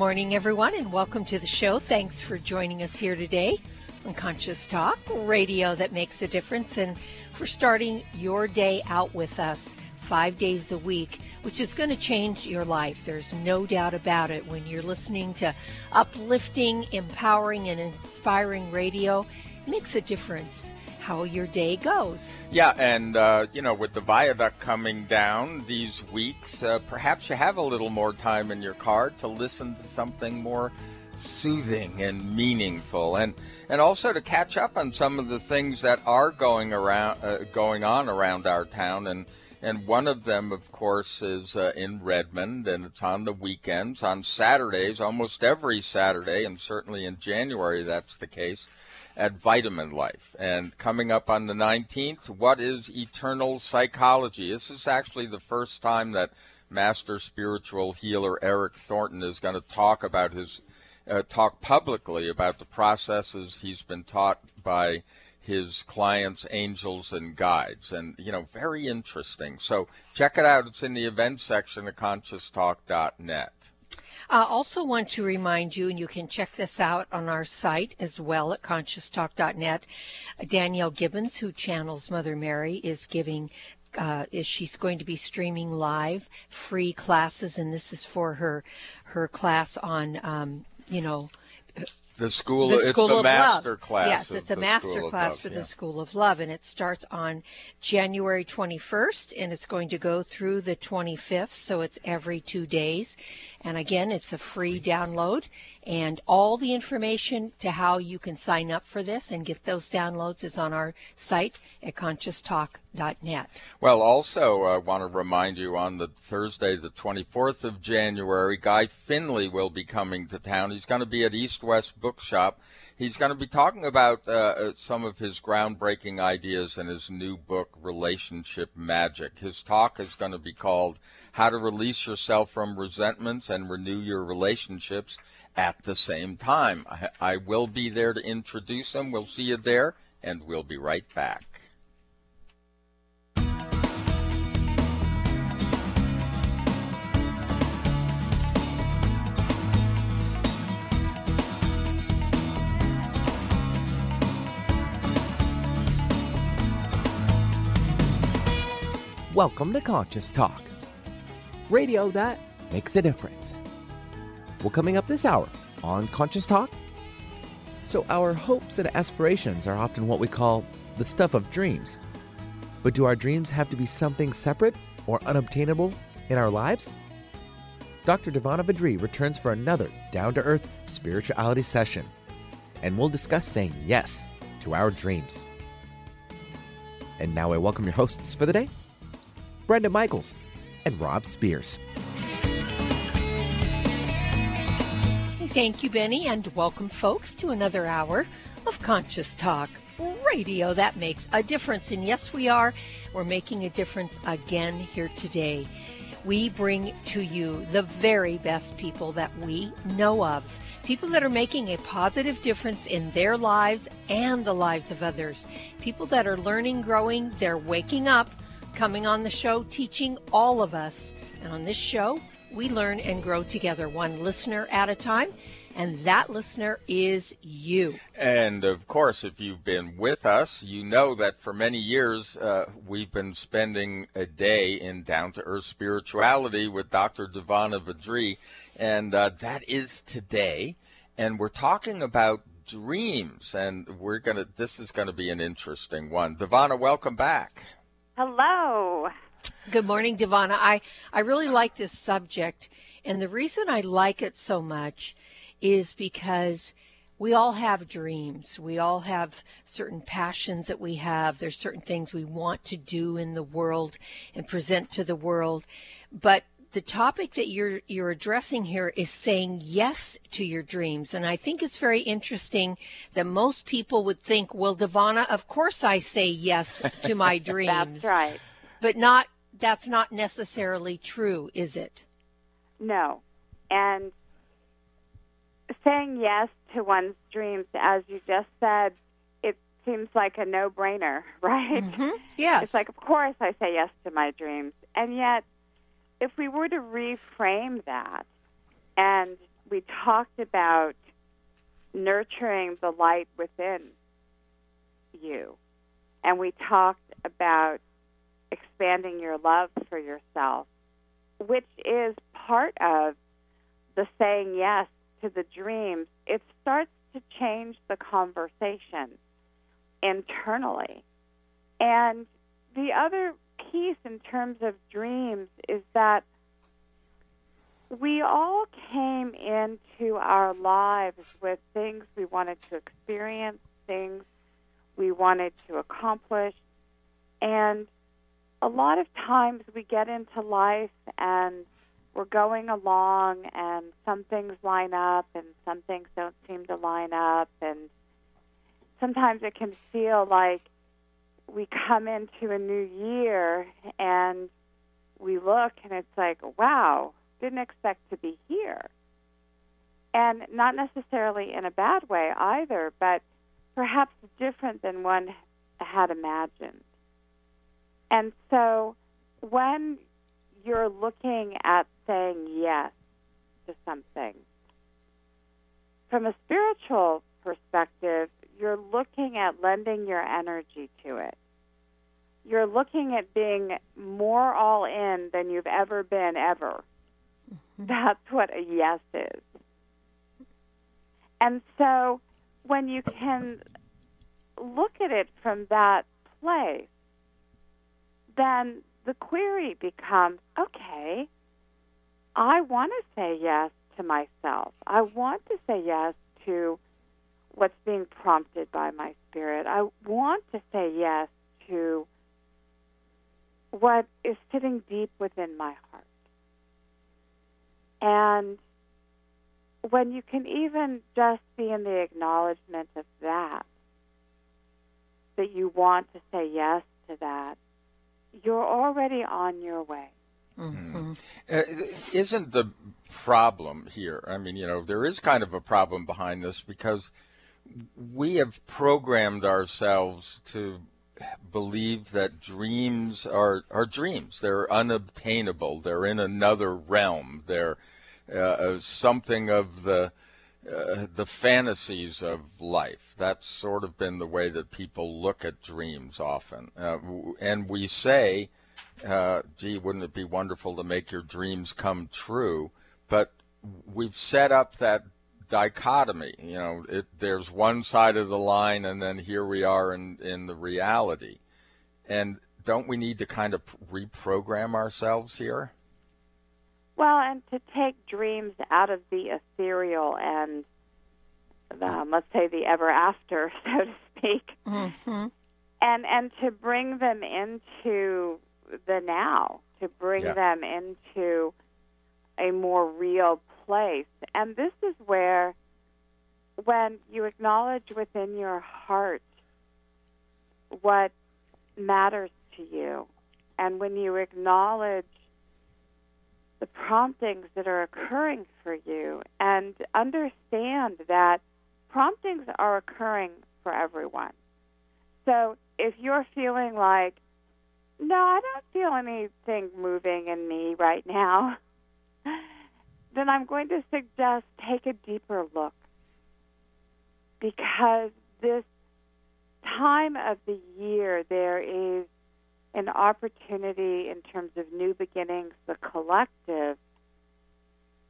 morning, everyone, and welcome to the show. Thanks for joining us here today on Conscious Talk, radio that makes a difference, and for starting your day out with us five days a week, which is going to change your life. There's no doubt about it. When you're listening to uplifting, empowering, and inspiring radio, it makes a difference how your day goes. Yeah, and uh, you know, with the viaduct coming down these weeks, uh, perhaps you have a little more time in your car to listen to something more soothing and meaningful, and and also to catch up on some of the things that are going around, uh, going on around our town, and. And one of them, of course, is uh, in Redmond, and it's on the weekends. On Saturdays, almost every Saturday, and certainly in January that's the case, at Vitamin Life. And coming up on the 19th, what is eternal psychology? This is actually the first time that master spiritual healer Eric Thornton is going to talk about his uh, talk publicly about the processes he's been taught by his clients, angels, and guides. And, you know, very interesting. So check it out. It's in the events section of conscioustalk.net. I also want to remind you, and you can check this out on our site as well at conscioustalk.net. Danielle Gibbons, who channels Mother Mary, is giving uh, is she's going to be streaming live free classes, and this is for her her class on um, you know the school, the school it's the of master love. class. Yes, it's a master class love, for yeah. the School of Love, and it starts on January 21st, and it's going to go through the 25th, so it's every two days. And again, it's a free download, and all the information to how you can sign up for this and get those downloads is on our site at conscioustalk.net. Well, also, I want to remind you on the Thursday, the 24th of January, Guy Finley will be coming to town. He's going to be at East West Bookshop. He's going to be talking about uh, uh, some of his groundbreaking ideas in his new book, Relationship Magic. His talk is going to be called How to Release Yourself from Resentments and Renew Your Relationships at the same time. I, I will be there to introduce them. We'll see you there, and we'll be right back. Welcome to Conscious Talk, radio that makes a difference. Well, coming up this hour on Conscious Talk. So, our hopes and aspirations are often what we call the stuff of dreams. But do our dreams have to be something separate or unobtainable in our lives? Dr. Divanna Vadri returns for another down to earth spirituality session, and we'll discuss saying yes to our dreams. And now I welcome your hosts for the day Brenda Michaels and Rob Spears. Thank you, Benny, and welcome, folks, to another hour of Conscious Talk radio that makes a difference. And yes, we are. We're making a difference again here today. We bring to you the very best people that we know of. People that are making a positive difference in their lives and the lives of others. People that are learning, growing, they're waking up, coming on the show, teaching all of us. And on this show, we learn and grow together, one listener at a time. And that listener is you. And of course, if you've been with us, you know that for many years uh, we've been spending a day in down to earth spirituality with Dr. Divanna Vadri. And uh, that is today. And we're talking about dreams. And we're going to, this is going to be an interesting one. Divanna, welcome back. Hello. Good morning, Divanna. I, I really like this subject. And the reason I like it so much is because we all have dreams. We all have certain passions that we have. There's certain things we want to do in the world and present to the world. But the topic that you're you're addressing here is saying yes to your dreams, and I think it's very interesting that most people would think, "Well, Divanna, of course I say yes to my dreams." That's right. But not that's not necessarily true, is it? No, and saying yes to one's dreams, as you just said, it seems like a no-brainer, right? Mm-hmm. Yes. It's like, of course, I say yes to my dreams, and yet if we were to reframe that and we talked about nurturing the light within you, and we talked about expanding your love for yourself, which is part of the saying yes to the dreams, it starts to change the conversation internally. And the other piece in terms of dreams is that we all came into our lives with things we wanted to experience, things we wanted to accomplish, and a lot of times we get into life and we're going along and some things line up and some things don't seem to line up and sometimes it can feel like we come into a new year and we look and it's like, wow, didn't expect to be here. And not necessarily in a bad way either, but perhaps different than one had imagined. And so when you're looking at saying yes to something, from a spiritual perspective, you're looking at lending your energy to it. You're looking at being more all in than you've ever been, ever. Mm-hmm. That's what a yes is. And so when you can look at it from that place, then the query becomes okay, I want to say yes to myself. I want to say yes to what's being prompted by my spirit. I want to say yes to what is sitting deep within my heart. And when you can even just be in the acknowledgement of that, that you want to say yes to that, you're already on your way. Mm-hmm. Uh, isn't the problem here? I mean, you know, there is kind of a problem behind this because we have programmed ourselves to believe that dreams are, are dreams. They're unobtainable. They're in another realm. They're uh, uh something of the uh, the fantasies of life. That's sort of been the way that people look at dreams often. Uh, and we say, uh, gee, wouldn't it be wonderful to make your dreams come true? But we've set up that dichotomy. You know, it, there's one side of the line, and then here we are in, in the reality. And don't we need to kind of reprogram ourselves here? Well, and to take dreams out of the ethereal and um, let's say the ever after, so to speak, mm-hmm. and and to bring them into the now, to bring yeah. them into a more real place. And this is where, when you acknowledge within your heart what matters to you, and when you acknowledge the promptings that are occurring for you and understand that promptings are occurring for everyone. So if you're feeling like, no, I don't feel anything moving in me right now, then I'm going to suggest take a deeper look because this time of the year there is an opportunity in terms of new beginnings, the collective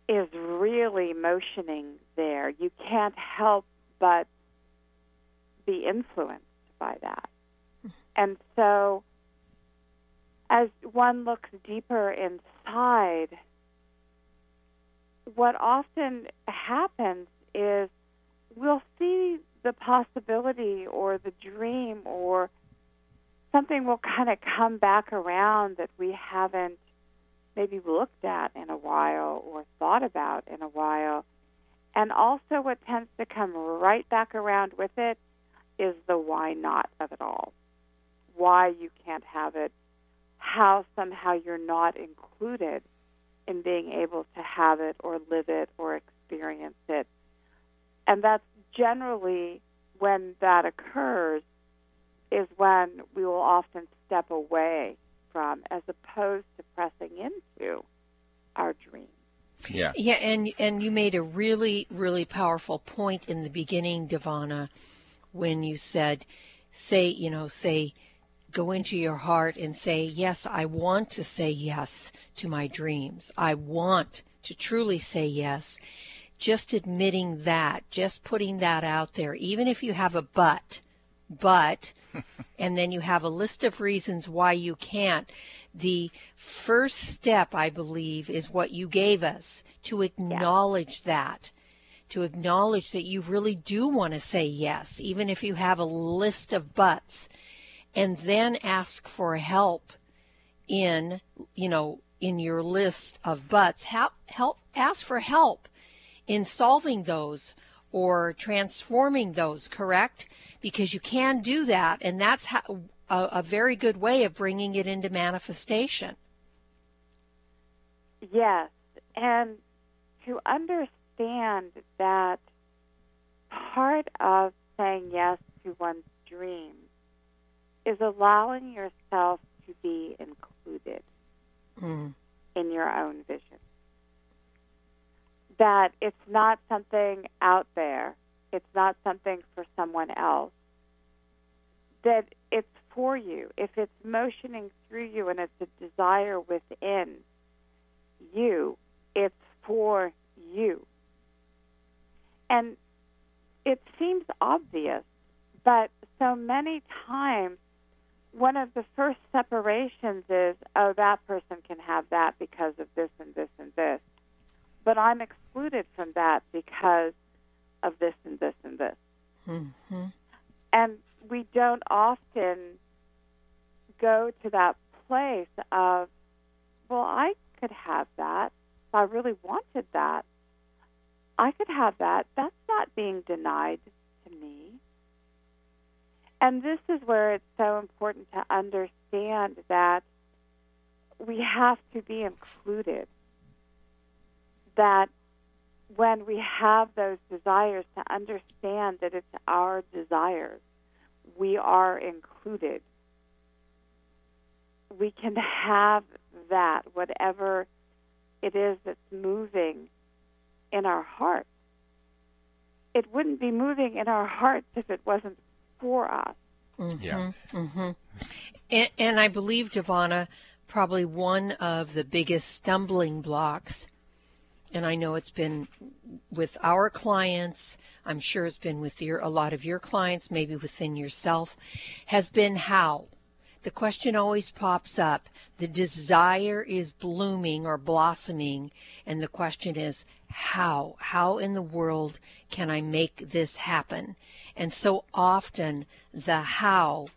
is really motioning there. You can't help but be influenced by that. And so, as one looks deeper inside, what often happens is we'll see the possibility or the dream or something will kind of come back around that we haven't maybe looked at in a while or thought about in a while. And also, what tends to come right back around with it is the why not of it all. Why you can't have it, how somehow you're not included in being able to have it or live it or experience it. And that's generally when that occurs, is when we will often step away from as opposed to pressing into our dreams. Yeah. Yeah, and and you made a really really powerful point in the beginning, Divanna, when you said say, you know, say go into your heart and say, "Yes, I want to say yes to my dreams. I want to truly say yes." Just admitting that, just putting that out there, even if you have a but, but, and then you have a list of reasons why you can't. The first step, I believe, is what you gave us to acknowledge that, to acknowledge that you really do want to say yes, even if you have a list of buts, and then ask for help in, you know, in your list of buts. Help, help, ask for help in solving those or transforming those, correct? Because you can do that, and that's how, a, a very good way of bringing it into manifestation. Yes, and to understand that part of saying yes to one's dreams is allowing yourself to be included Mm. in your own vision. That it's not something out there, it's not something for someone else, that it's for you. If it's motioning through you and it's a desire within you, it's for you. And it seems obvious, but so many times one of the first separations is, oh, that person can have that because of this and this and this. But I'm excluded from that because of this and this and this. Mm-hmm. And we don't often go to that place of, well, I could have that. If I really wanted that, I could have that. That's not being denied to me. And this is where it's so important to understand that we have to be included. That when we have those desires, to understand that it's our desires, we are included. We can have that, whatever it is that's moving in our hearts. It wouldn't be moving in our hearts if it wasn't for us. Mm-hmm, Yeah. hmm And, and I believe, Divanna, probably one of the biggest stumbling blocks, and I know it's been with our clients, I'm sure it's been with your, a lot of your clients, maybe within yourself, has been how. The question always pops up. The desire is blooming or blossoming, and the question is, how? How in the world can I make this happen? And so often the how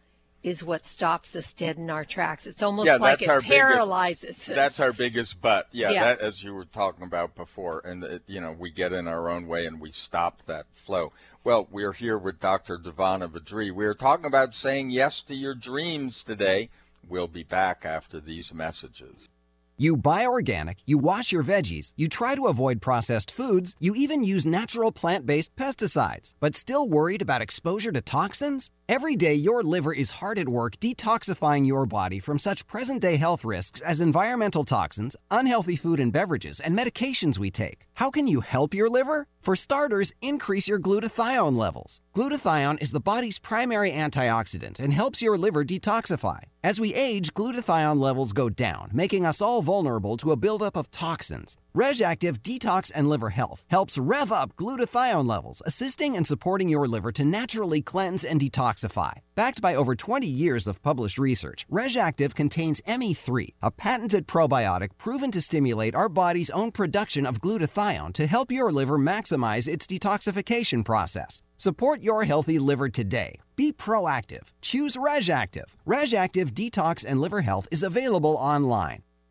is what stops us dead in our tracks. It's almost Yeah, like it our biggest- paralyzes us. That's our biggest but. Yeah, Yes. that as you were talking about before, and it, you know we get in our own way and we stop that flow. Well, we're here with Dr. Divanna Vadri. We're talking about saying yes to your dreams today. We'll be back after these messages. You buy organic, you wash your veggies, you try to avoid processed foods, you even use natural plant based pesticides, but still worried about exposure to toxins? Every day, your liver is hard at work detoxifying your body from such present day health risks as environmental toxins, unhealthy food and beverages, and medications we take. How can you help your liver? For starters, increase your glutathione levels. Glutathione is the body's primary antioxidant and helps your liver detoxify. As we age, glutathione levels go down, making us all vulnerable to a buildup of toxins. RegActive Detox and Liver Health helps rev up glutathione levels, assisting and supporting your liver to naturally cleanse and detoxify. Backed by over 20 years of published research, RegActive contains ME3, a patented probiotic proven to stimulate our body's own production of glutathione to help your liver maximize its detoxification process. Support your healthy liver today. Be proactive. Choose RegActive. RegActive Detox and Liver Health is available online.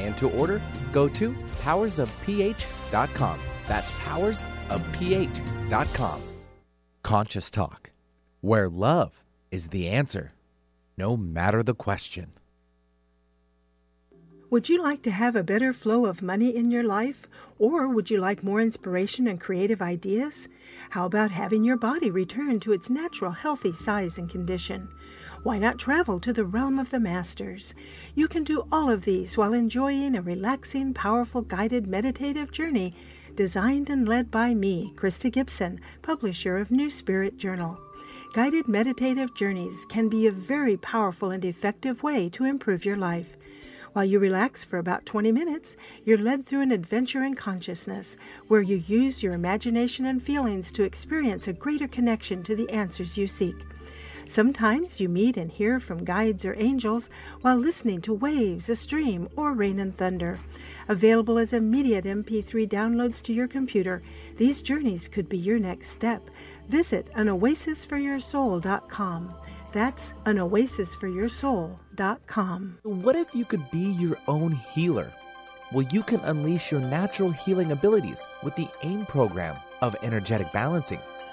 and to order, go to powersofph.com. That's powersofph.com. Conscious Talk, where love is the answer, no matter the question. Would you like to have a better flow of money in your life? Or would you like more inspiration and creative ideas? How about having your body return to its natural healthy size and condition? Why not travel to the realm of the masters? You can do all of these while enjoying a relaxing, powerful, guided meditative journey designed and led by me, Krista Gibson, publisher of New Spirit Journal. Guided meditative journeys can be a very powerful and effective way to improve your life. While you relax for about 20 minutes, you're led through an adventure in consciousness where you use your imagination and feelings to experience a greater connection to the answers you seek. Sometimes you meet and hear from guides or angels while listening to waves, a stream, or rain and thunder. Available as immediate MP3 downloads to your computer, these journeys could be your next step. Visit anoasisforyoursoul.com. That's anoasisforyoursoul.com. What if you could be your own healer? Well, you can unleash your natural healing abilities with the AIM program of energetic balancing.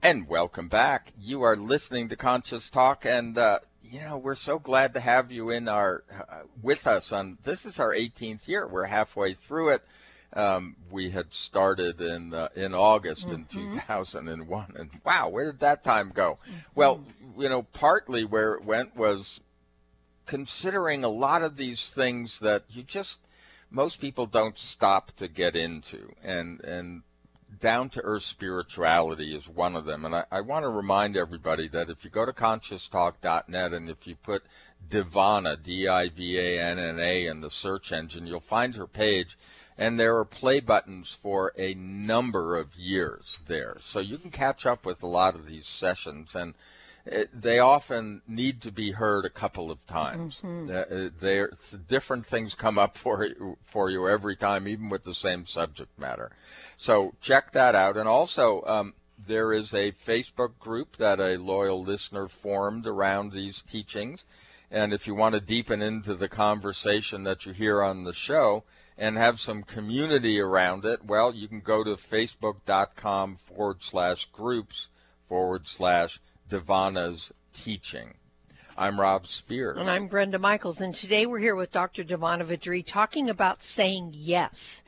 And welcome back. You are listening to Conscious Talk, and uh, you know we're so glad to have you in our uh, with us on. This is our 18th year. We're halfway through it. Um, we had started in uh, in August mm-hmm. in 2001, and wow, where did that time go? Mm-hmm. Well, you know, partly where it went was considering a lot of these things that you just most people don't stop to get into, and and down to earth spirituality is one of them. And I, I want to remind everybody that if you go to conscioustalk.net and if you put Divanna, D I V A N N A, in the search engine, you'll find her page and there are play buttons for a number of years there. So you can catch up with a lot of these sessions, and they often need to be heard a couple of times. Mm-hmm. Uh, different things come up for you, for you every time, even with the same subject matter. So check that out, and also. Um, there is a Facebook group that a loyal listener formed around these teachings. And if you want to deepen into the conversation that you hear on the show, and have some community around it, well, you can go to facebook.com forward slash groups forward slash Divanna's teaching. I'm Rob Spears. And I'm Brenda Michaels. And today we're here with Dr. Divanna Vidri talking about saying yes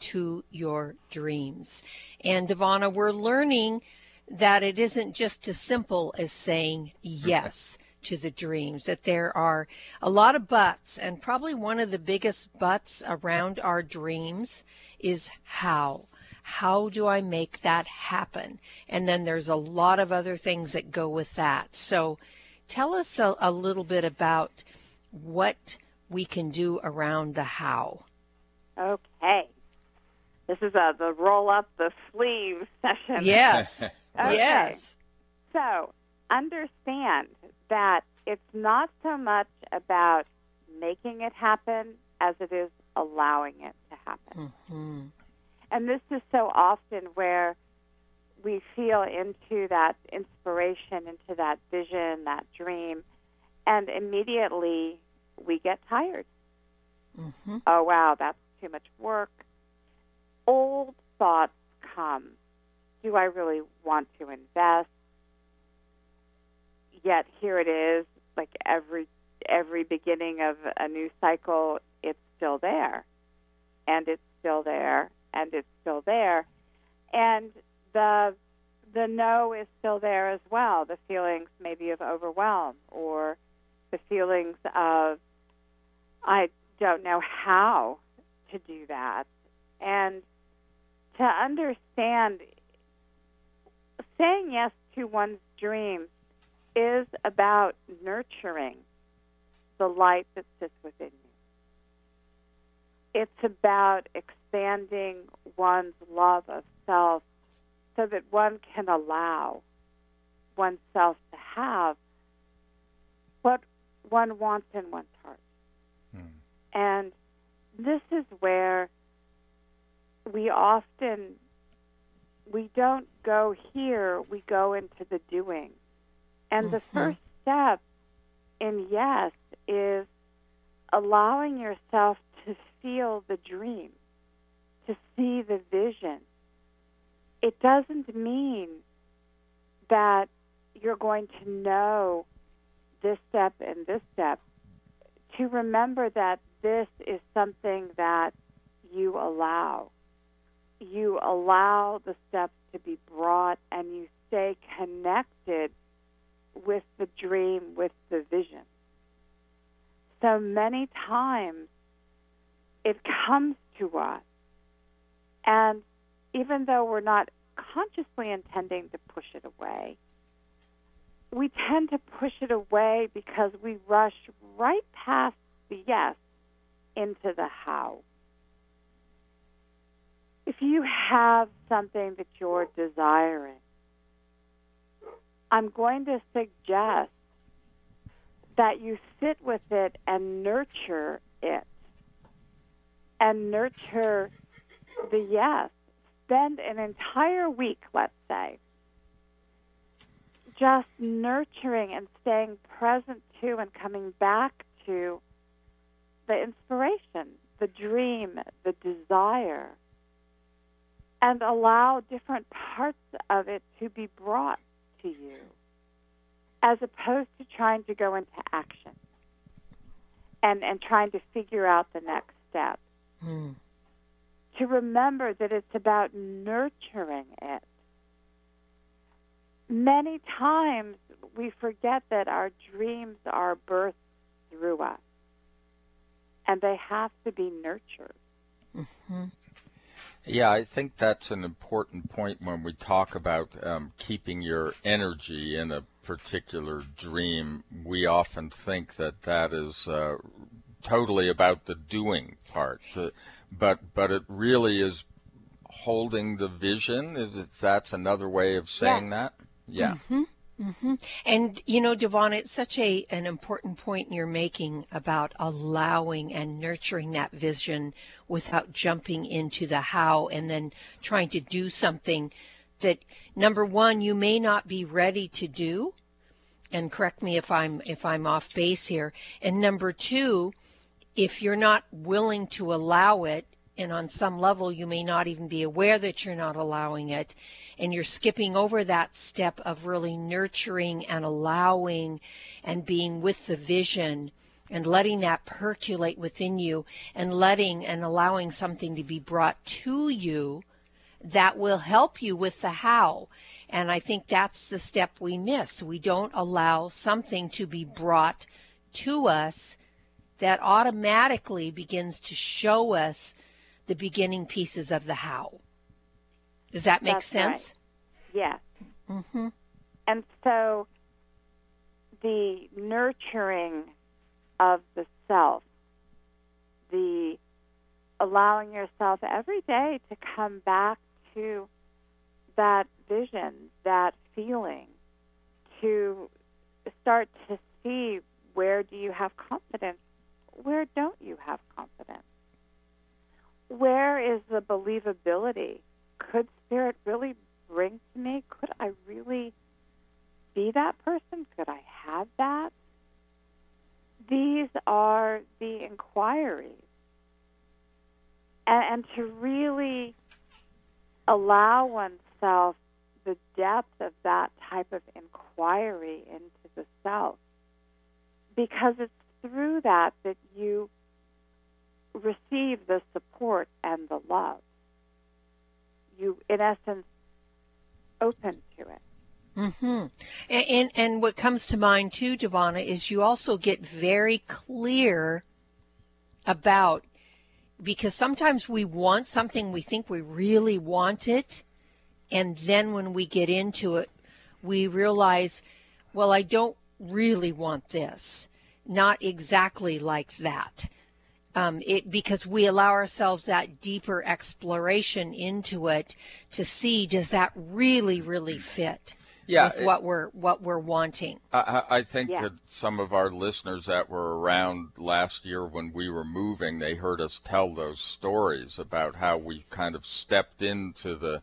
to your dreams. And Divanna, we're learning that it isn't just as simple as saying yes to the dreams, that there are a lot of buts, and probably one of the biggest buts around our dreams is how. How do I make that happen? And then there's a lot of other things that go with that. So tell us a, a little bit about what we can do around the how. Okay. This is a the roll up the sleeve session. Yes. Okay. Yes. So understand that it's not so much about making it happen as it is allowing it to happen. hmm And this is so often where we feel into that inspiration, into that vision, that dream, and immediately we get tired. hmm Oh, wow, that's too much work. Old thoughts come. Do I really want to invest? Yet here it is, like every every beginning of a new cycle, it's still there. And it's still there and it's still there. And the the no is still there as well. The feelings maybe of overwhelm or the feelings of I don't know how to do that. And to understand saying yes to one's dreams is about nurturing the light that sits within you. It's about expanding one's love of self so that one can allow oneself to have what one wants in one's heart. And this is where we often we don't go here, we go into the doing. And the Mhm. first step in yes is allowing yourself to feel the dream, to see the vision. It doesn't mean that you're going to know this step and this step. To remember that this is something that you allow. You allow the steps to be brought and you stay connected with the dream, with the vision. So many times it comes to us, and even though we're not consciously intending to push it away, we tend to push it away because we rush right past the yes into the how. If you have something that you're desiring, I'm going to suggest that you sit with it and nurture it. And nurture the yes. Spend an entire week, let's say, just nurturing and staying present to and coming back to the inspiration, the dream, the desire, and allow different parts of it to be brought to you as opposed to trying to go into action and, and trying to figure out the next step. Mm. To remember that it's about nurturing it. Many times we forget that our dreams are birthed through us and they have to be nurtured. hmm Yeah, I think that's an important point when we talk about um, keeping your energy in a particular dream. We often think that that is uh, totally about the doing part, the, but but it really is holding the vision. Is that's another way of saying that? Yeah. Mhm. Mhm. And you know, Devon, it's such a an important point you're making about allowing and nurturing that vision without jumping into the how and then trying to do something that number one you may not be ready to do. And correct me if I'm if I'm off base here. And number two, if you're not willing to allow it, and on some level you may not even be aware that you're not allowing it, and you're skipping over that step of really nurturing and allowing and being with the vision and letting that percolate within you and letting and allowing something to be brought to you that will help you with the how. And I think that's the step we miss. We don't allow something to be brought to us that automatically begins to show us the beginning pieces of the how. Does that make That's sense? Yes. Mm-hmm. And so the nurturing of the self, the allowing yourself every day to come back to that vision, that feeling, to start to see where do you have confidence, where don't you have confidence? Where is the believability? Could spirit really bring to me? Could I really be that person? Could I have that? These are the inquiries. And, and to really allow oneself the depth of that type of inquiry into the self. Because it's through that that you receive the support and the love. You, in essence, open to it. Mm-hmm. And, and and what comes to mind too, Divanna, is you also get very clear about because sometimes we want something, we think we really want it, and then when we get into it, we realize, well, I don't really want this. Not exactly like that. Um, it because we allow ourselves that deeper exploration into it to see does that really really fit Yeah, with it- what we're what we're wanting. I, I I think Yeah. that some of our listeners that were around last year when we were moving, they heard us tell those stories about how we kind of stepped into the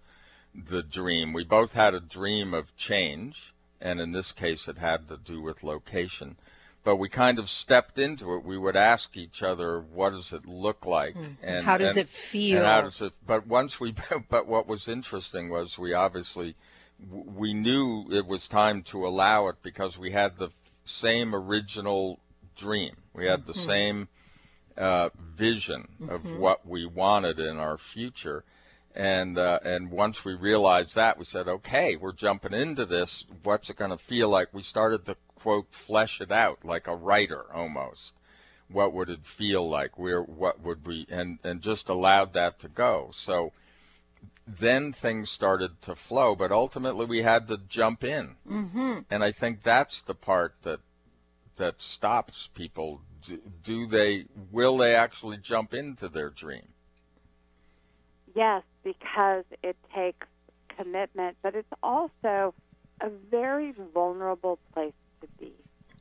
the dream. We both had a dream of change, and in this case, it had to do with location. But we kind of stepped into it. We would ask each other, "What does it look like?" And How does and- it feel? How does it? But once we, but what was interesting was we obviously we knew it was time to allow it because we had the same original dream. We had the same uh, vision of what we wanted in our future. And uh, and once we realized that, we said, okay, we're jumping into this. What's it going to feel like? We started to quote flesh it out like a writer almost. What would it feel like? Where what would we and and just allowed that to go. So then things started to flow, but ultimately we had to jump in. Mm-hmm. And I think that's the part that that stops people. Do, do they? Will they actually jump into their dream? Yes, because it takes commitment, but it's also a very vulnerable place to be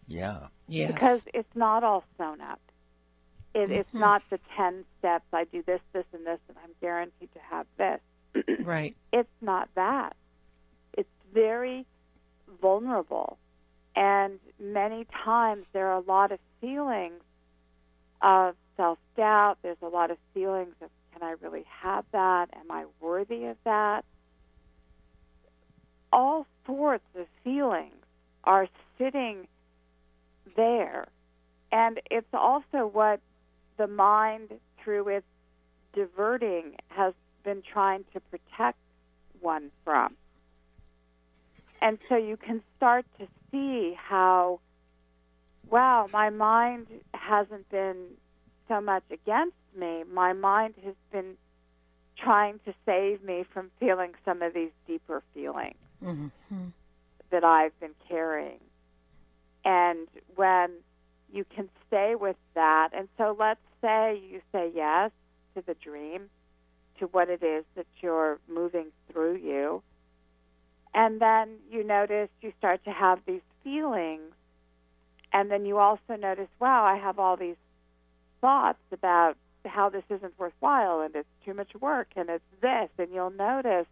Yeah. Yes. because it's not all sewn up. It, It's mm-hmm. not the 10 steps I do this, this, and this, and I'm guaranteed to have this. right. It's not that. It's very vulnerable. And many times there are a lot of feelings of self doubt. There's a lot of feelings of, can I really have that? Am I worthy of that? All sorts of feelings are sitting there. And it's also what the mind, through its diverting, has been trying to protect one from. And so you can start to see how, wow, my mind hasn't been so much against me. My mind has been trying to save me from feeling some of these deeper feelings Mm-hmm. That I've been carrying. And when you can stay with that, and so let's say you say yes to the dream, to what it is that you're moving through you, and then you notice you start to have these feelings, and then you also notice, wow, I have all these thoughts about how this isn't worthwhile and it's too much work and it's this, and you'll notice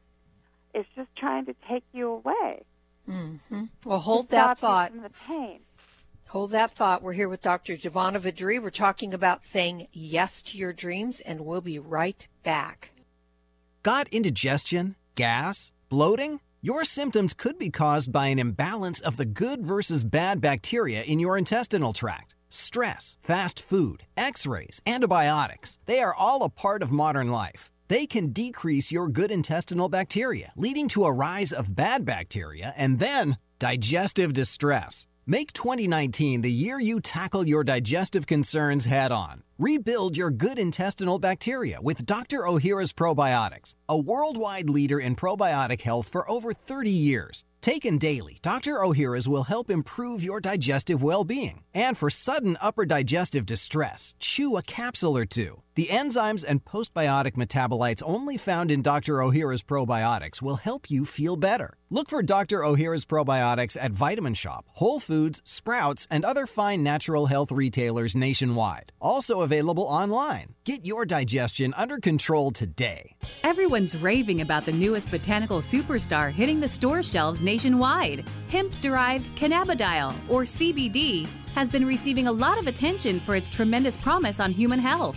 it's just trying to take you away. Mm-hmm. Well, hold that thought. From the pain. Hold that thought. We're here with Dr. Divanna Vidri. We're talking about saying yes to your dreams, and we'll be right back. Got indigestion, gas, bloating? Your symptoms could be caused by an imbalance of the good versus bad bacteria in your intestinal tract. Stress, fast food, x rays, antibiotics, they are all a part of modern life. They can decrease your good intestinal bacteria, leading to a rise of bad bacteria and then digestive distress. Make 2019 the year you tackle your digestive concerns head on. Rebuild your good intestinal bacteria with Dr. Ohhira's Probiotics, a worldwide leader in probiotic health for over 30 years. Taken daily, Dr. Ohhira's will help improve your digestive well being. And for sudden upper digestive distress, chew a capsule or two. The enzymes and postbiotic metabolites only found in Dr. Ohhira's probiotics will help you feel better. Look for Dr. Ohhira's probiotics at Vitamin Shoppe, Whole Foods, Sprouts, and other fine natural health retailers nationwide. Also available online. Get your digestion under control today. Everyone's raving about the newest botanical superstar hitting the store shelves nationwide. Hemp derived cannabidiol, or CBD, has been receiving a lot of attention for its tremendous promise on human health.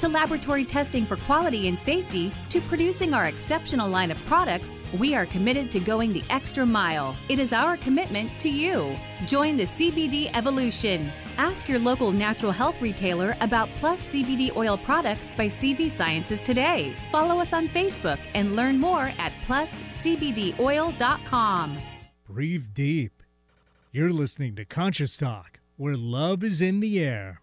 to laboratory testing for quality and safety to producing our exceptional line of products, we are committed to going the extra mile. It is our commitment to you. Join the CBD evolution. Ask your local natural health retailer about Plus CBD oil products by CV Sciences today. Follow us on Facebook and learn more at pluscbdoil.com. Breathe deep. You're listening to Conscious Talk, where love is in the air.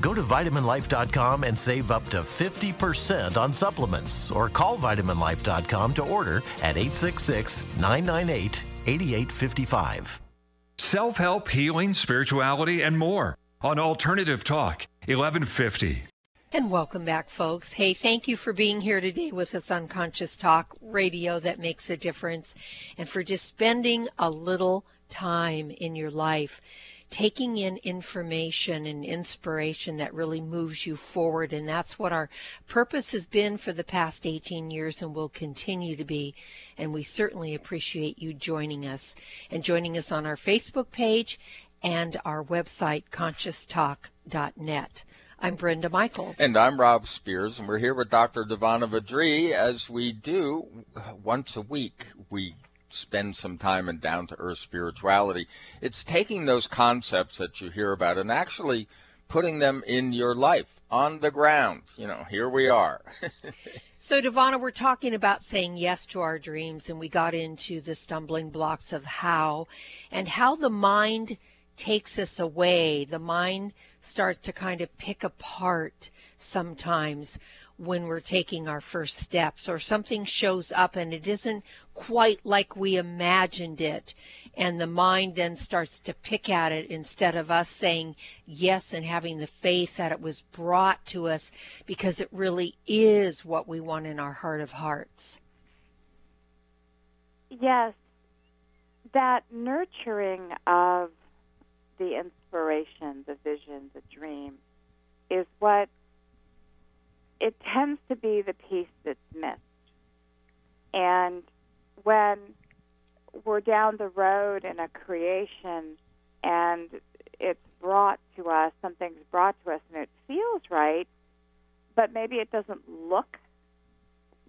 Go to vitaminlife.com and save up to 50% on supplements or call vitaminlife.com to order at 866 998 8855. Self help, healing, spirituality, and more on Alternative Talk 1150. And welcome back, folks. Hey, thank you for being here today with us on Conscious Talk Radio that makes a difference and for just spending a little time in your life taking in information and inspiration that really moves you forward. And that's what our purpose has been for the past 18 years and will continue to be. And we certainly appreciate you joining us and joining us on our Facebook page and our website, conscioustalk.net. I'm Brenda Michaels. And I'm Rob Spears, and we're here with Dr. Divanna Vadri as we do once a week. We spend some time in down to earth spirituality. It's taking those concepts that you hear about and actually putting them in your life on the ground. You know, here we are. so, Divanna, we're talking about saying yes to our dreams, and we got into the stumbling blocks of how and how the mind takes us away. The mind starts to kind of pick apart sometimes when we're taking our first steps or something shows up and it isn't quite like we imagined it and the mind then starts to pick at it instead of us saying yes and having the faith that it was brought to us because it really is what we want in our heart of hearts. Yes, that nurturing of the inspiration, the vision, the dream is what it tends to be the piece that's missed. And when we're down the road in a creation and it's brought to us, something's brought to us and it feels right, but maybe it doesn't look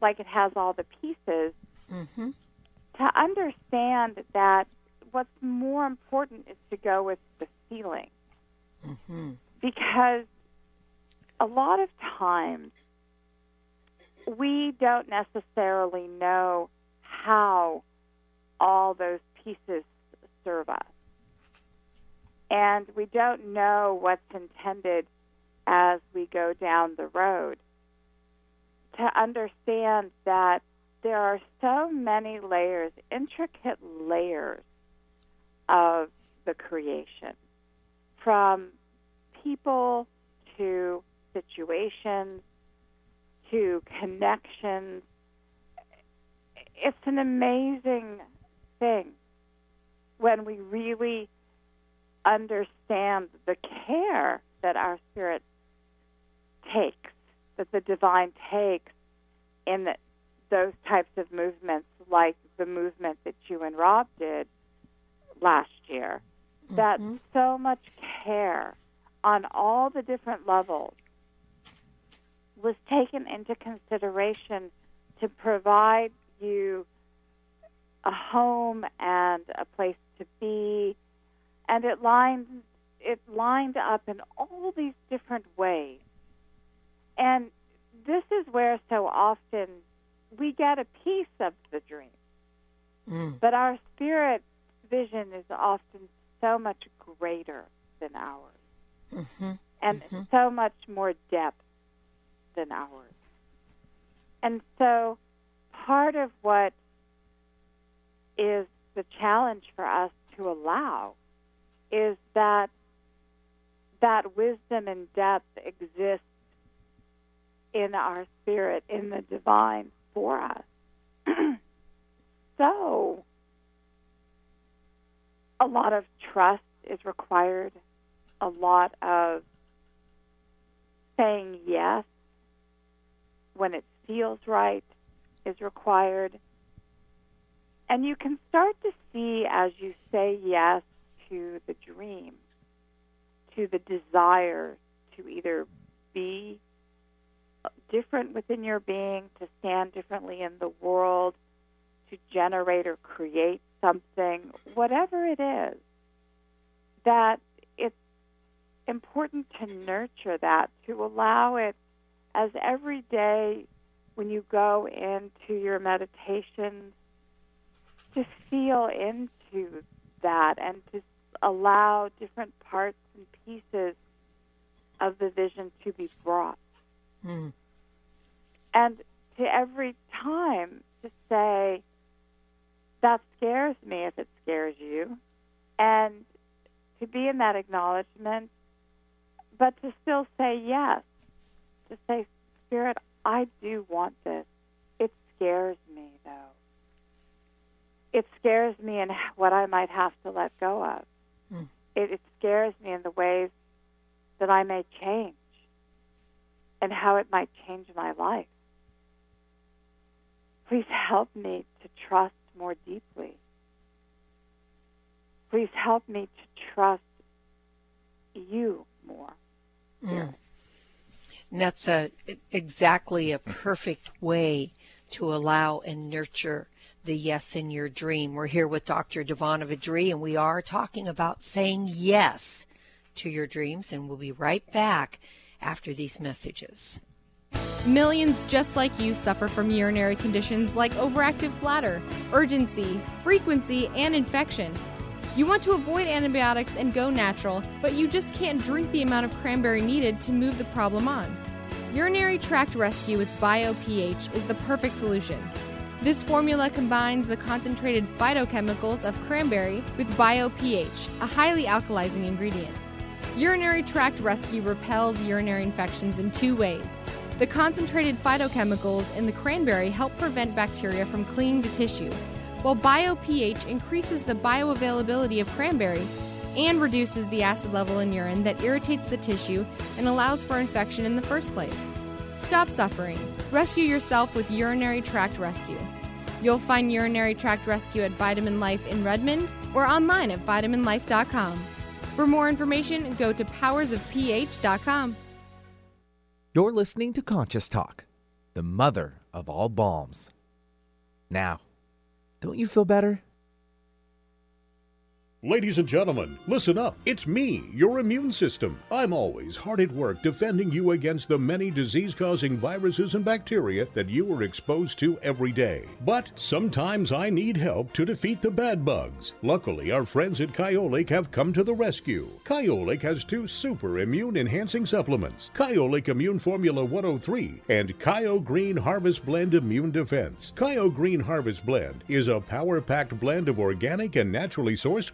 like it has all the pieces. Mm-hmm. To understand that what's more important is to go with the feeling. Mm-hmm. Because a lot of times we don't necessarily know how all those pieces serve us. And we don't know what's intended as we go down the road. To understand that there are so many layers, intricate layers of the creation, from people to situations to connections. It's an amazing thing when we really understand the care that our spirit takes, that the divine takes in the, those types of movements, like the movement that you and Rob did last year. Mm-hmm. That so much care on all the different levels was taken into consideration to provide you a home and a place to be and it lined it lined up in all these different ways and this is where so often we get a piece of the dream Mm. but our spirit vision is often so much greater than ours Mm-hmm. and Mhm. so much more depth than ours. And so part of what is the challenge for us to allow is that that wisdom and depth exists in our spirit, in the divine for us. so a lot of trust is required, a lot of saying yes when it feels right is required. And you can start to see as you say yes to the dream, to the desire to either be different within your being, to stand differently in the world, to generate or create something, whatever it is, that it's important to nurture that, to allow it as every day when you go into your meditations, to feel into that and to allow different parts and pieces of the vision to be brought. Mm. And to every time to say, that scares me if it scares you. And to be in that acknowledgement, but to still say yes. To say, Spirit, I do want this. It scares me, though. It scares me in what I might have to let go of. Mm. It, it scares me in the ways that I may change and how it might change my life. Please help me to trust more deeply. Please help me to trust you more. Mm. And that's a exactly a perfect way to allow and nurture the yes in your dream. We're here with Dr. Divanna Vidri, and we are talking about saying yes to your dreams, and we'll be right back after these messages. Millions just like you suffer from urinary conditions like overactive bladder, urgency, frequency, and infection. You want to avoid antibiotics and go natural, but you just can't drink the amount of cranberry needed to move the problem on. Urinary tract rescue with BioPH is the perfect solution. This formula combines the concentrated phytochemicals of cranberry with BioPH, a highly alkalizing ingredient. Urinary tract rescue repels urinary infections in two ways. The concentrated phytochemicals in the cranberry help prevent bacteria from clinging to tissue, while BioPH increases the bioavailability of cranberry and reduces the acid level in urine that irritates the tissue and allows for infection in the first place. Stop suffering. Rescue yourself with Urinary Tract Rescue. You'll find Urinary Tract Rescue at Vitamin Life in Redmond or online at vitaminlife.com. For more information, go to powersofph.com. You're listening to Conscious Talk, the mother of all balms. Now, don't you feel better? Ladies and gentlemen, listen up. It's me, your immune system. I'm always hard at work defending you against the many disease causing viruses and bacteria that you are exposed to every day. But sometimes I need help to defeat the bad bugs. Luckily, our friends at Kyolic have come to the rescue. Kyolic has two super immune enhancing supplements Kyolic Immune Formula 103 and Kyo Green Harvest Blend Immune Defense. Kyo Green Harvest Blend is a power packed blend of organic and naturally sourced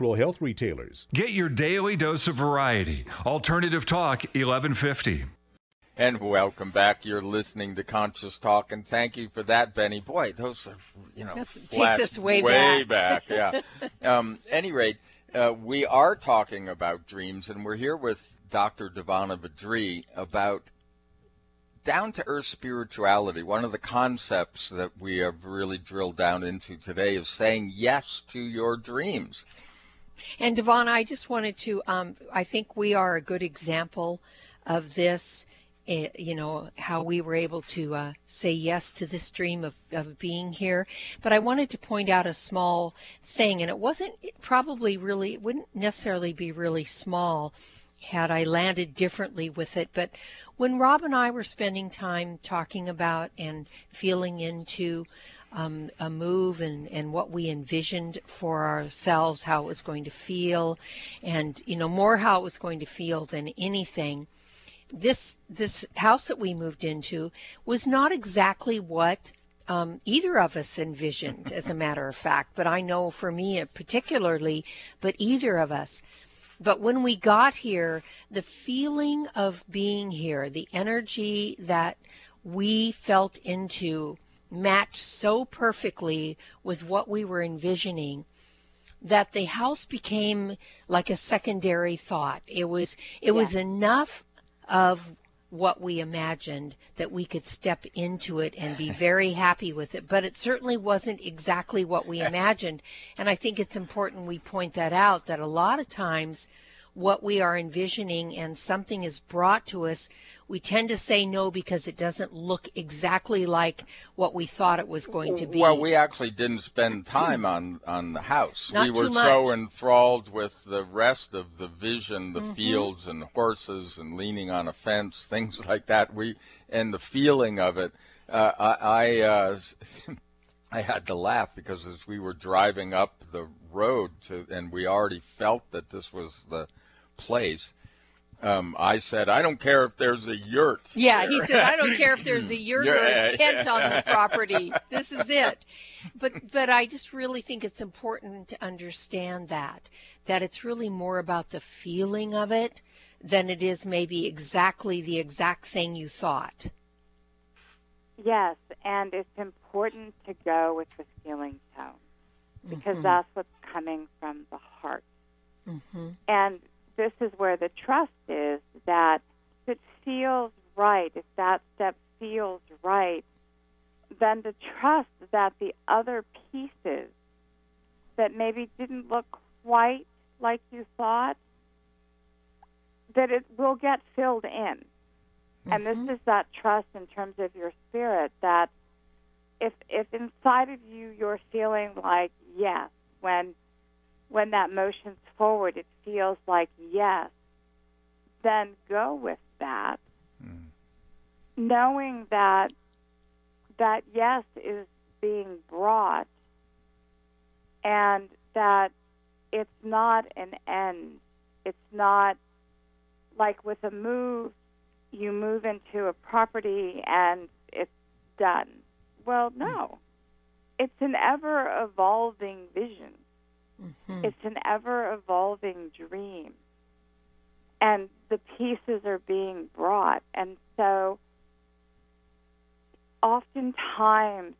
health retailers. Get your daily dose of variety. Alternative Talk 1150. And welcome back. You're listening to Conscious Talk, and thank you for that, Benny. Boy, those are you know That's- takes us way way back. back. Yeah. um, any rate, uh, we are talking about dreams, and we're here with Dr. Divanna Badri about down to earth spirituality. One of the concepts that we have really drilled down into today is saying yes to your dreams. And Devon, I just wanted to, um, I think we are a good example of this. eh, You know, how we were able to uh, say yes to this dream of, of being here. But I wanted to point out a small thing, and it wasn't probably really, it wouldn't necessarily be really small had I landed differently with it. But when Rob and I were spending time talking about and feeling into um, a move and, and what we envisioned for ourselves, how it was going to feel, and you know more how it was going to feel than anything. This this house that we moved into was not exactly what um, either of us envisioned, as a matter of fact. But I know for me particularly, but either of us. But when we got here, the feeling of being here, the energy that we felt into matched so perfectly with what we were envisioning that the house became like a secondary thought. It was it was enough of what we imagined that we could step into it and be very happy with it. But it certainly wasn't exactly what we imagined. And I think it's important we point that out that a lot of times what we are envisioning and something is brought to us, we tend to say no because it doesn't look exactly like what we thought it was going to be. Well, we actually didn't spend time on on the house. Not we were so enthralled with the rest of the vision, the Mhm. fields and horses and leaning on a fence, things like that. We and the feeling of it. Uh, I I, uh, I had to laugh because as we were driving up the road to, and we already felt that this was the place. Um, I said, I don't care if there's a yurt. Yeah, he there." says, I don't care if there's a yurt or a tent on the property. This is it. But but I just really think it's important to understand that that it's really more about the feeling of it than it is maybe exactly the exact thing you thought. Yes, and it's important to go with the feeling tone because Mhm. that's what's coming from the heart. Mm-hmm. And this is where the trust is that if it feels right, if that step feels right, then to trust that the other pieces that maybe didn't look quite like you thought, that it will get filled in. And this mm-hmm. is that trust in terms of your spirit that if if inside of you you're feeling like yes, when when that motion's forward it feels like yes, then go with that. Mm. Knowing that that yes is being brought and that it's not an end. It's not like with a move, you move into a property and it's done. Well, no. Mm. It's an ever evolving vision, it's an ever evolving dream. And the pieces are being brought. And so oftentimes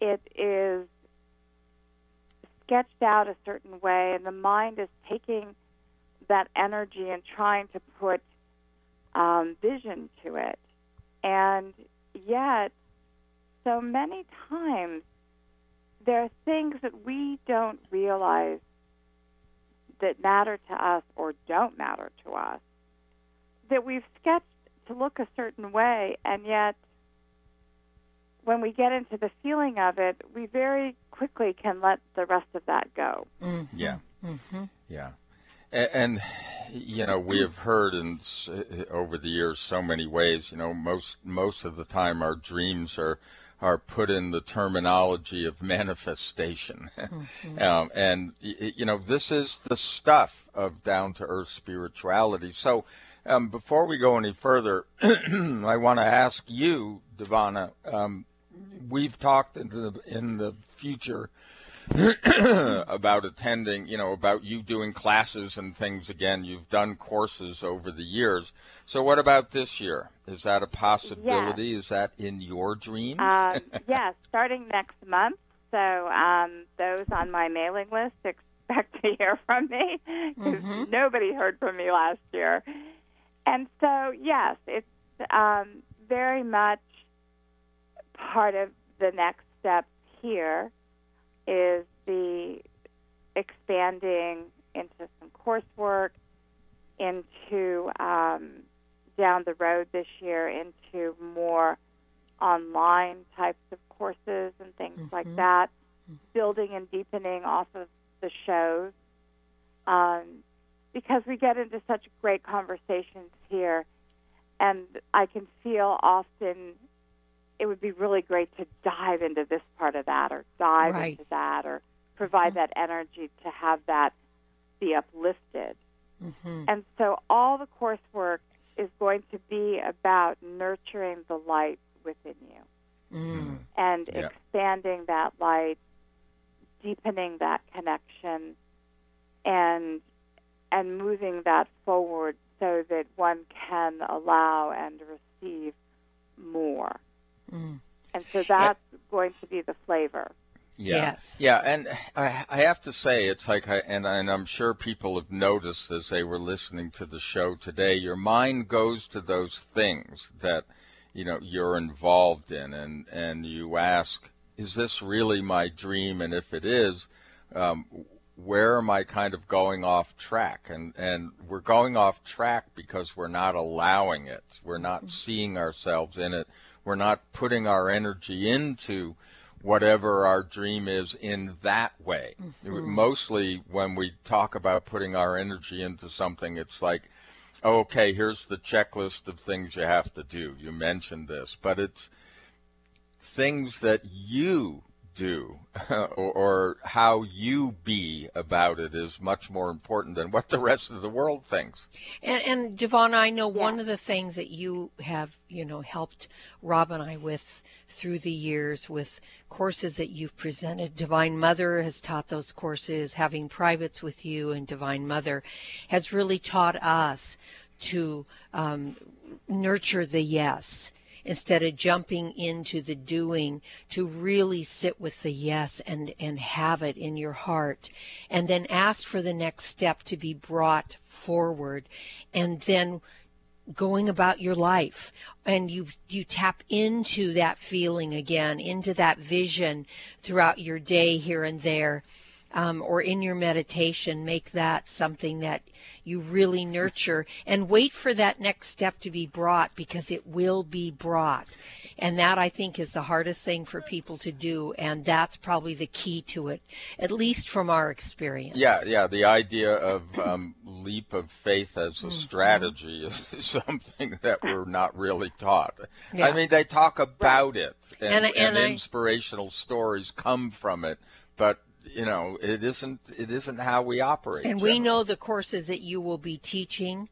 it is sketched out a certain way, and the mind is taking that energy and trying to put um, vision to it. And yet, so many times, there are things that we don't realize that matter to us or don't matter to us that we've sketched to look a certain way, and yet when we get into the feeling of it, we very quickly can let the rest of that go. Mm-hmm. Yeah. Mm-hmm. Yeah. And, and you know we have heard in over the years so many ways. You know most most of the time our dreams are are put in the terminology of manifestation, um, and you know this is the stuff of down to earth spirituality. So um, before we go any further, I want to ask you, Divanna. Um, we've talked in the in the future about attending, you know, about you doing classes and things again. You've done courses over the years. So what about this year? Is that a possibility? Is that in your dreams? Um, yes, starting next month. So um, those on my mailing list expect to hear from me because nobody heard from me last year. And so, yes, it's um, very much part of the next step here is the expanding into some coursework, into um, down the road this year into more online types of courses and things like that, building and deepening off of the shows. Um, because we get into such great conversations here, and I can feel often it would be really great to dive into this part of that or dive Right. into that or provide that energy to have that be uplifted. Mm-hmm. And so all the coursework is going to be about nurturing the light within you Mm. and Yeah. expanding that light, deepening that connection, and and moving that forward so that one can allow and receive more. Mm. And so that's going to be the flavor. Yeah. Yes. Yeah, and I, I have to say, it's like, I, and, and I'm sure people have noticed as they were listening to the show today, your mind goes to those things that, you know, you're involved in, and, and you ask, is this really my dream? And if it is, um, where am I kind of going off track? And, and we're going off track because we're not allowing it. We're not seeing ourselves in it. We're not putting our energy into whatever our dream is in that way. Mm-hmm. Mostly when we talk about putting our energy into something, it's like, oh, okay, here's the checklist of things you have to do. You mentioned this, but it's things that you do or, or how you be about it is much more important than what the rest of the world thinks. And, and Devon, I know one of the things that you have, you know, helped Rob and I with through the years with courses that you've presented. Divine Mother has taught those courses. Having privates with you and Divine Mother has really taught us to um, nurture the yes instead of jumping into the doing to really sit with the yes and and have it in your heart. And then ask for the next step to be brought forward. And then going about your life. And you you tap into that feeling again into that vision throughout your day here and there um, or in your meditation, make that something that you really nurture and wait for that next step to be brought because it will be brought. And that I think is the hardest thing for people to do. And that's probably the key to it, at least from our experience. Yeah, yeah. The idea of um, leap of faith as a mm-hmm. strategy is something that we're not really taught. Yeah. I mean, they talk about it, and, and, and, and inspirational stories come from it, but you know, it isn't it isn't how we operate. And generally. we know the courses that you will be teaching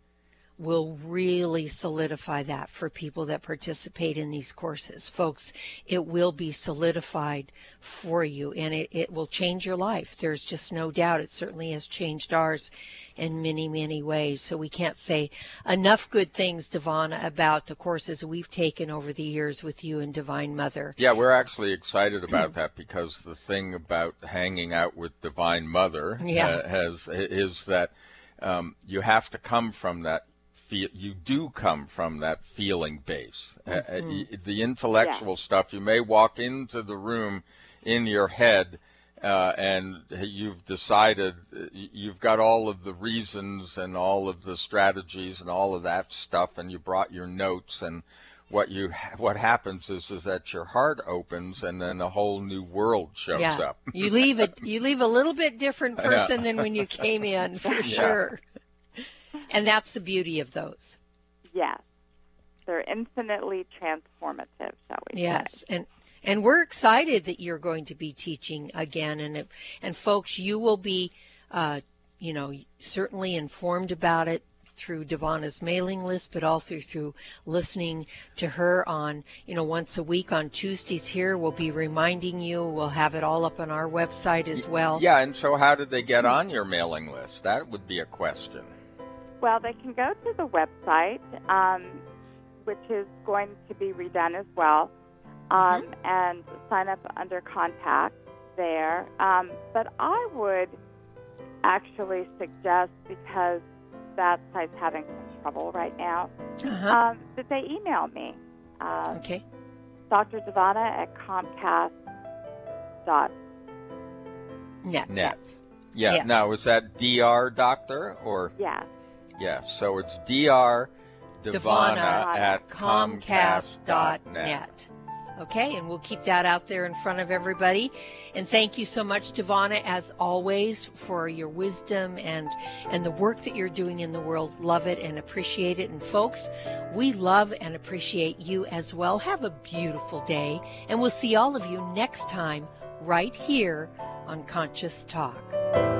will really solidify that for people that participate in these courses. Folks, it will be solidified for you and it, it will change your life. There's just no doubt. It certainly has changed ours in many, many ways. So we can't say enough good things, Divanna, about the courses we've taken over the years with you and Divine Mother. Yeah, we're actually excited about that because the thing about hanging out with Divine Mother yeah. uh, has is that um, you have to come from that feel you do come from that feeling base. Uh, uh, mm-hmm. Uh, the intellectual yeah. stuff, you may walk into the room in your head uh, and you've decided uh, you've got all of the reasons and all of the strategies and all of that stuff, and you brought your notes and what you what happens is is that your heart opens and then a whole new world shows yeah. up. you leave it you leave a little bit different person yeah. than when you came in for yeah. sure. And that's the beauty of those. Yes. They're infinitely transformative, shall we yes. say. and and we're excited that you're going to be teaching again and and folks you will be uh, you know certainly informed about it through Divanna's mailing list, but also through listening to her on, you know, once a week on Tuesdays here. We'll be reminding you. We'll have it all up on our website as well. Yeah, and so how did they get on your mailing list? That would be a question. Well, they can go to the website, um, which is going to be redone as well, um, mm-hmm. and sign up under contact there. Um, but I would actually suggest, because that site's having some trouble right now, uh-huh. Um, that they email me. Uh, okay. Dr. Divanna at Comcast dot net. Net. Yeah. Yes. Now, is that DR doctor or? Yeah. Yes. So it's Dr. Divanna, at Comcast.net. Okay, and we'll keep that out there in front of everybody. And thank you so much, Divanna, as always, for your wisdom and and the work that you're doing in the world. Love it and appreciate it. And folks, we love and appreciate you as well. Have a beautiful day, and we'll see all of you next time right here on Conscious Talk.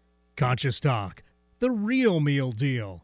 Conscious Talk, the real meal deal.